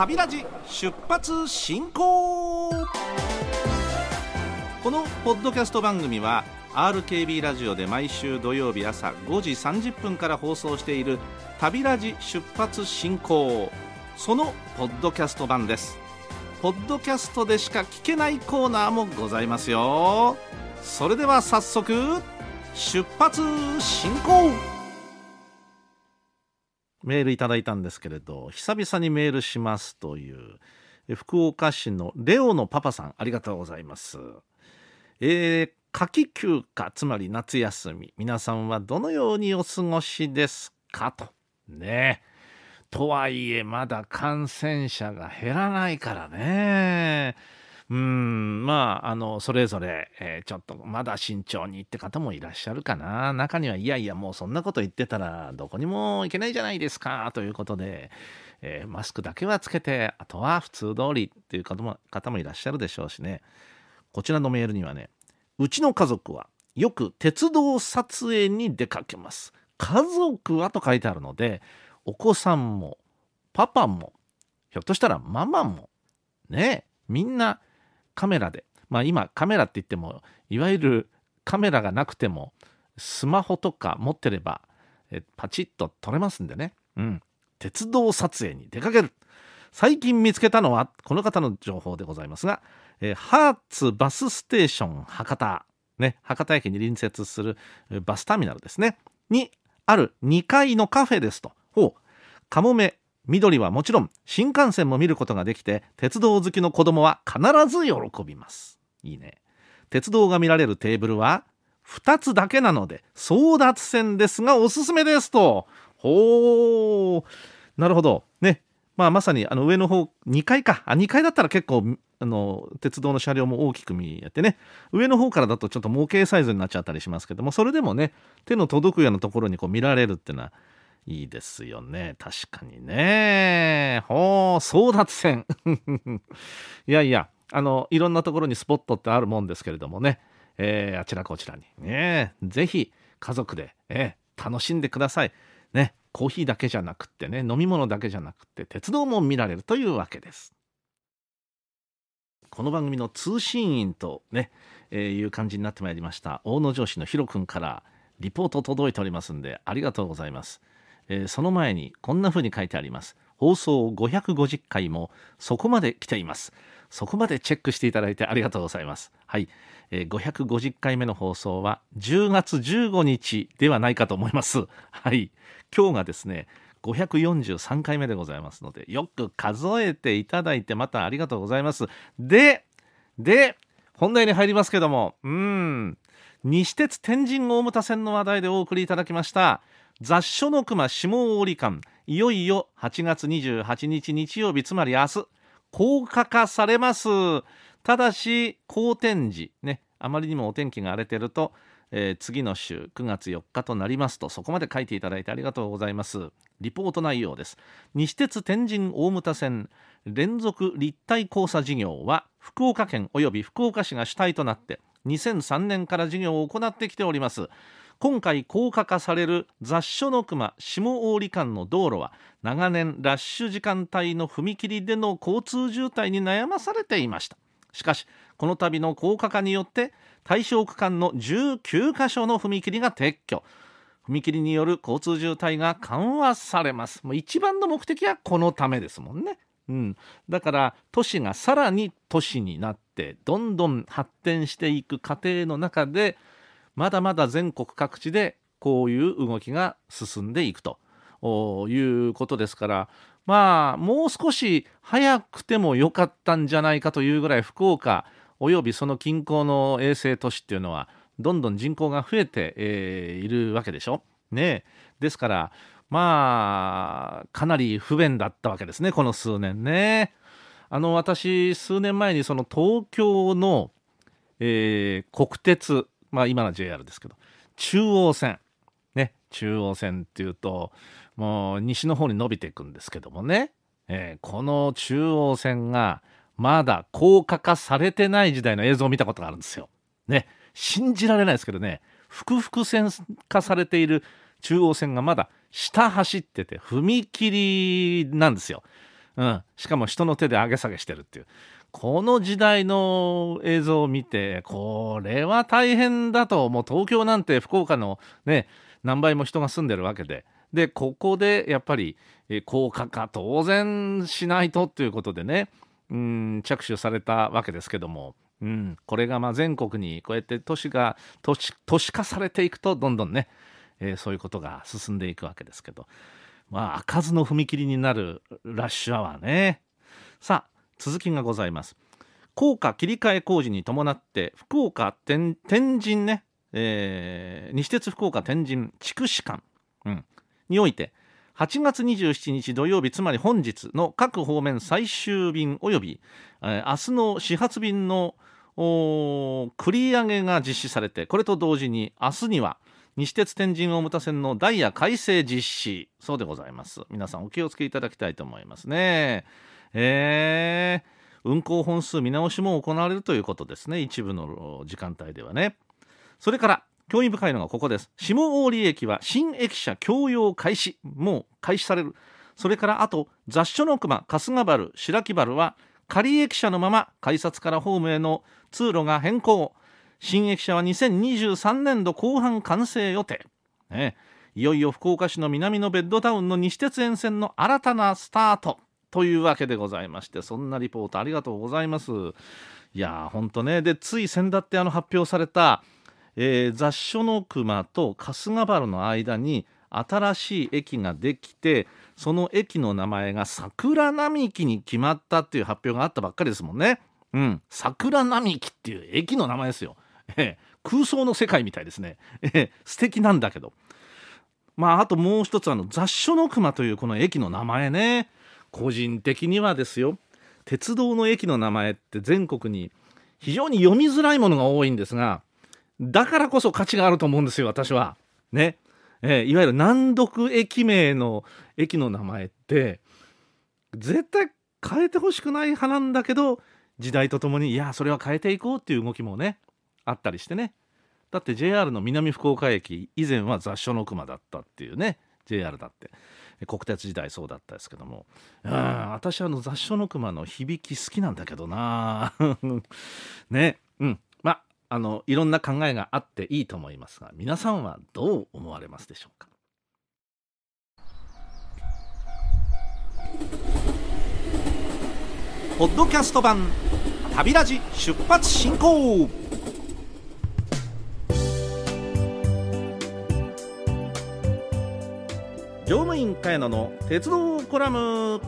旅ラジ出発進行。このポッドキャスト番組は RKB ラジオで毎週土曜日朝5時30分から放送している旅ラジ出発進行。そのポッドキャスト版です。ポッドキャストでしか聞けないコーナーもございますよ。それでは早速出発進行。メールいただいたんですけれど久々にメールしますという福岡市のレオのパパさんありがとうございます。えー、夏季休暇つまり夏休み皆さんはどのようにお過ごしですか？と。ね。とはいえまだ感染者が減らないからね。うん。まああのそれぞれ、えー、ちょっとまだ慎重にって方もいらっしゃるかな。中にはいやいやもうそんなこと言ってたらどこにも行けないじゃないですか。ということで、えー、マスクだけはつけてあとは普通通りっていう方も方もいらっしゃるでしょうしね。こちらのメールにはねうちの家族はよく鉄道撮影に出かけます。家族はと書いてあるのでお子さんもパパもひょっとしたらママもねみんなカメラで。まあ今カメラって言ってもいわゆるカメラがなくてもスマホとか持ってればえパチッと撮れますんでね、うん、鉄道撮影に出かける。最近見つけたのはこの方の情報でございますが、えハーツバスステーション博多、ね、博多駅に隣接するバスターミナルですね。にある2階のカフェですと。ほうカモメ緑はもちろん新幹線も見ることができて鉄道好きの子供は必ず喜びます。いいね。鉄道が見られるテーブルは2つだけなので争奪戦ですがおすすめですと。ほうなるほど。ね。まあまさにあの上の方2階か。あ2階だったら結構あの鉄道の車両も大きく見えてね。上の方からだとちょっと模型サイズになっちゃったりしますけどもそれでもね手の届くようなところにこう見られるっていうのはいいですよね。確かにね。ほう、争奪戦。いやいや、あの、いろんなところにスポットってあるもんですけれどもね、えー、あちらこちらに、ね、ぜひ家族で、えー、楽しんでください。ね、コーヒーだけじゃなくってね、飲み物だけじゃなくって鉄道も見られるというわけです。この番組の通信員とね、えー、いう感じになってまいりました大野城市のヒロ君からリポート届いておりますんでありがとうございます。えー、その前にこんな風に書いてあります。放送550回もそこまで来ています。そこまでチェックしていただいてありがとうございます。はい、えー、550回目の放送は10月15日ではないかと思います。はい。今日がですね543回目でございますのでよく数えていただいてまたありがとうございます。でで本題に入りますけどもうん。西鉄天神大牟田線の話題でお送りいただきました。雑書の熊下織館。いよいよ8月28日日曜日つまり明日高架化されます。ただし好天時。ね。あまりにもお天気が荒れてると、えー、次の週9月4日となりますとそこまで書いていただいてありがとうございます。リポート内容です。西鉄天神大牟田線連続立体交差事業は福岡県及び福岡市が主体となって2003年から事業を行ってきております。今回高架化される雑所の熊下大里間の道路は長年ラッシュ時間帯の踏切での交通渋滞に悩まされていました。しかしこの度の高架化によって対象区間の19カ所の踏切が撤去。踏切による交通渋滞が緩和されます。もう一番の目的はこのためですもんね。うん、だから都市がさらに都市になってどんどん発展していく過程の中でまだまだ全国各地でこういう動きが進んでいくということですからまあもう少し早くてもよかったんじゃないかというぐらい福岡およびその近郊の衛星都市っていうのはどんどん人口が増えて、えー、いるわけでしょ？ねですからまあかなり不便だったわけですねこの数年ね。あの私数年前にその東京の、えー、国鉄まあ今の JR ですけど。中央線。ね。中央線っていうともう西の方に伸びていくんですけどもね、えー、この中央線がまだ高架化されてない時代の映像を見たことがあるんですよ。ね。信じられないですけどね。複々線化されている中央線がまだ下走ってて踏切なんですよ。うん、しかも人の手で上げ下げしてるっていう。この時代の映像を見てこれは大変だともう東京なんて福岡のね何倍も人が住んでるわけで。でここでやっぱり高架化当然しないとっていうことでねうん着手されたわけですけども、うん、これがまあ全国にこうやって都市が都市都市化されていくとどんどんね、えー、そういうことが進んでいくわけですけど。まあ開かずの踏切になるラッシュアワーね。さあ続きがございます。高架切り替え工事に伴って福岡天神ね、えー、西鉄福岡天神地区士間、うん、において8月27日土曜日つまり本日の各方面最終便および、えー、明日の始発便の繰り上げが実施されてこれと同時に明日には西鉄天神大牟田線のダイヤ改正実施。そうでございます。皆さんお気をつけいただきたいと思いますね。えー、運行本数見直しも行われるということですね。一部の時間帯ではね。それから興味深いのがここです。下郡駅は新駅舎共用開始。もう開始される。それからあと雑所の熊春日原白木原は仮駅舎のまま改札からホームへの通路が変更。新駅舎は2023年度後半完成予定、ね、いよいよ福岡市の南のベッドタウンの西鉄沿線の新たなスタート。というわけでございましてそんなリポートありがとうございます。いやーほんとね。でつい先だってあの発表された、えー、雑所の熊と春日原の間に新しい駅ができてその駅の名前が桜並木に決まったっていう発表があったばっかりですもんね。うん、桜並木っていう駅の名前ですよ。え空想の世界みたいですね、え素敵なんだけどまああともう一つあの雑所の熊というこの駅の名前ね個人的にはですよ鉄道の駅の名前って全国に非常に読みづらいものが多いんですがだからこそ価値があると思うんですよ私は。ね。えー、いわゆる難読駅名の駅の名前って絶対変えてほしくない派なんだけど時代とともにいやそれは変えていこうっていう動きもねあったりしてね。だって JR の南福岡駅以前は雑所の熊だったっていうね。JR だって。国鉄時代そうだったですけども、うん、私あの雑所の熊の響き好きなんだけどな。ね。うん。まああのいろんな考えがあっていいと思いますが皆さんはどう思われますでしょうか？ポッドキャスト版旅ラジ出発進行。乗務員茅野の鉄道コラム。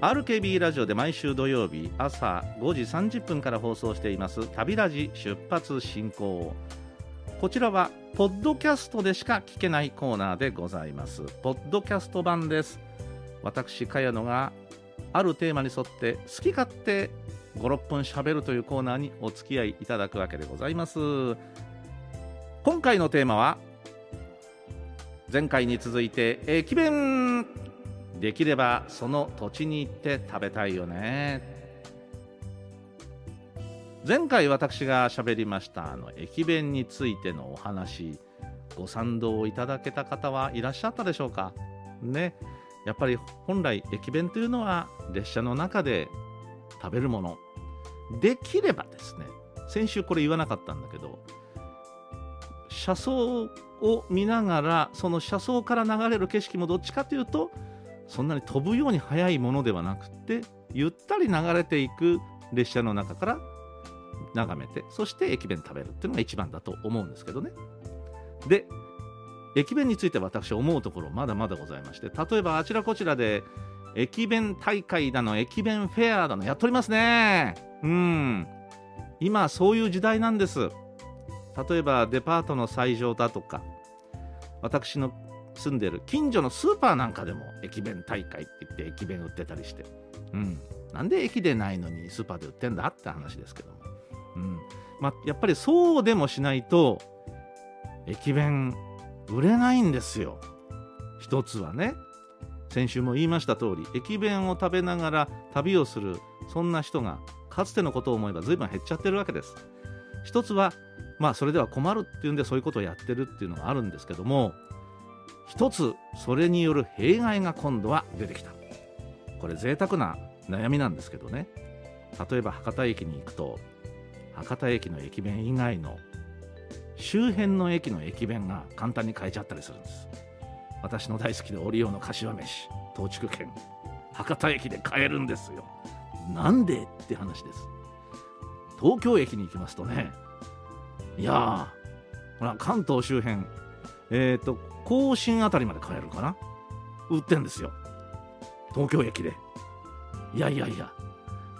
RKB ラジオで毎週土曜日朝5時30分から放送しています。旅ラジ出発進行。こちらはポッドキャストでしか聞けないコーナーでございます。ポッドキャスト版です。私茅野があるテーマに沿って好き勝手56分しゃべるというコーナーにお付き合いいただくわけでございます。今回のテーマは前回に続いて駅弁。できればその土地に行って食べたいよね。前回私が喋りましたあの駅弁についてのお話ご賛同いただけた方はいらっしゃったでしょうか？ね。やっぱり本来駅弁というのは列車の中で食べるもの。できればですね先週これ言わなかったんだけど車窓を見ながらその車窓から流れる景色もどっちかというとそんなに飛ぶように速いものではなくてゆったり流れていく列車の中から眺めてそして駅弁食べるっていうのが一番だと思うんですけどね。で駅弁について私思うところまだまだございまして例えばあちらこちらで駅弁大会だの駅弁フェアだのやっておりますね。うん。今そういう時代なんです。例えばデパートの斎場だとか私の住んでる近所のスーパーなんかでも駅弁大会って言って駅弁売ってたりして、うん、なんで駅でないのにスーパーで売ってんだって話ですけども、うん。ま、やっぱりそうでもしないと駅弁売れないんですよ。一つはね。先週も言いました通り駅弁を食べながら旅をするそんな人がかつてのことを思えば随分減っちゃってるわけです。一つはまあそれでは困るっていうんでそういうことをやってるっていうのがあるんですけども一つそれによる弊害が今度は出てきた。これ贅沢な悩みなんですけどね。例えば博多駅に行くと博多駅の駅弁以外の周辺の駅の駅弁が簡単に買えちゃったりするんです。私の大好きでオリオの柏飯東筑券博多駅で買えるんですよ。なんでって話です。東京駅に行きますとねいやほら関東周辺えっ、ー、と甲信あたりまで買えるかな？売ってんですよ。東京駅で。いやいやいや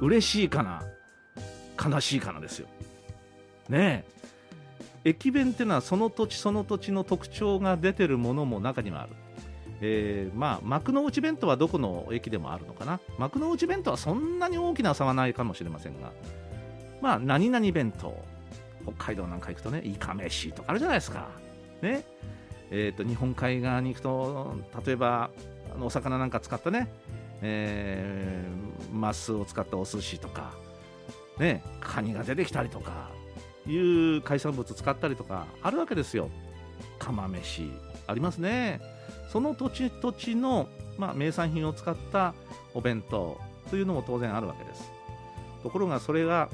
嬉しいかな？悲しいかなですよ。ねえ。駅弁っていうのはその土地その土地の特徴が出てるものも中にはある。えー、まあ幕の内弁当はどこの駅でもあるのかな？幕の内弁当はそんなに大きな差はないかもしれませんがまあ何々弁当。北海道なんか行くとねイカ飯とかあるじゃないですか。ね。えーと、日本海側に行くと例えばあのお魚なんか使ったね、えー、マスを使ったお寿司とか、ね、カニが出てきたりとかいう海産物使ったりとかあるわけですよ。釜飯ありますね。その土地土地の、まあ、名産品を使ったお弁当というのも当然あるわけです。ところがそれが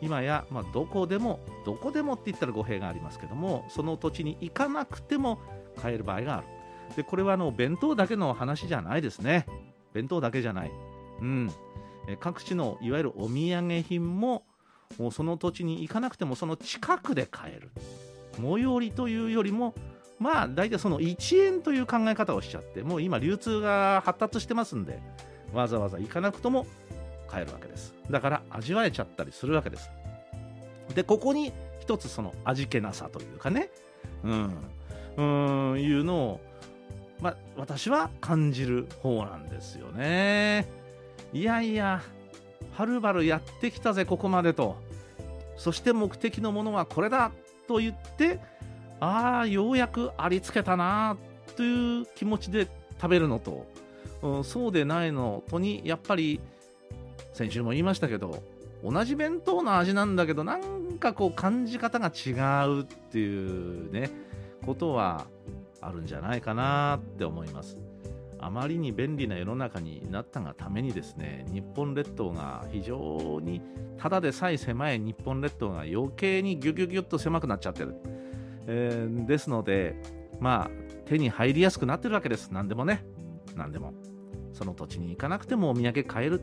今や、まあ、どこでもどこでもって言ったら語弊がありますけどもその土地に行かなくても買える場合がある。でこれはあの弁当だけの話じゃないですね。弁当だけじゃない、うん、え各地のいわゆるお土産品ももうその土地に行かなくてもその近くで買える。最寄りというよりもまあ大体その1円という考え方をしちゃってもう今流通が発達してますんでわざわざ行かなくとも買えるわけです。だから味わえちゃったりするわけです。でここに一つその味気なさというかね。うん。うんいうのを、まあ、私は感じる方なんですよね。いやいやはるばるやってきたぜここまでと。そして目的のものはこれだと言ってああようやくありつけたなという気持ちで食べるのと、うん、そうでないのとにやっぱり先週も言いましたけど同じ弁当の味なんだけどなんかこう感じ方が違うっていうねことはあるんじゃないかなって思います。あまりに便利な世の中になったがためにですね日本列島が非常にただでさえ狭い日本列島が余計にギュギュギュッと狭くなっちゃってる、えー、ですのでまあ手に入りやすくなってるわけです。何でもね。何でも。その土地に行かなくてもお土産買える。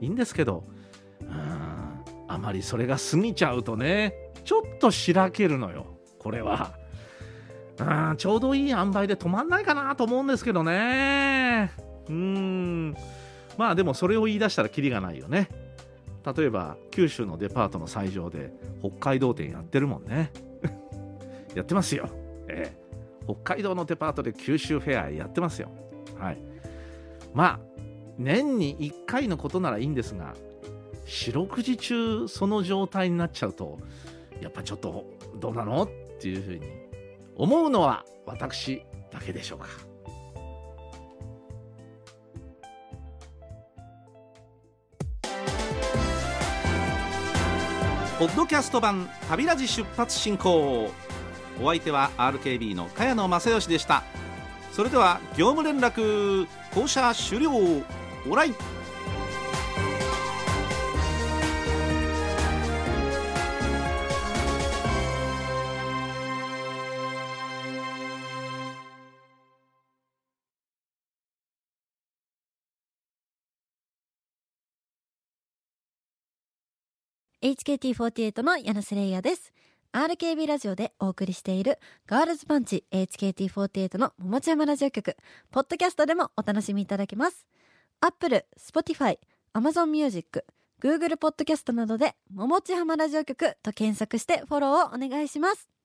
いいんですけどうんあまりそれが過ぎちゃうとねちょっとしらけるのよこれは。うんちょうどいい塩梅で止まんないかなと思うんですけどね。うん。まあでもそれを言い出したらキリがないよね。例えば九州のデパートの斎場で北海道店やってるもんね。やってますよ、ええ、北海道のデパートで九州フェアやってますよ。はい。まあ年に1回のことならいいんですが四六時中その状態になっちゃうとやっぱちょっとどうなのっていうふうに思うのは私だけでしょうか。ポッドキャスト版旅ラジ出発進行。お相手は RKB の茅野正義でした。それでは業務連絡降車終了。オライ HKT48 の柳瀬玲也です。RKB ラジオでお送りしているガールズパンチ HKT48 のももち浜ラジオ局、ポッドキャストでもお楽しみいただけます。 Apple、Spotify、Amazon Music、Google ポッドキャストなどでもももち浜ラジオ局と検索してフォローをお願いします。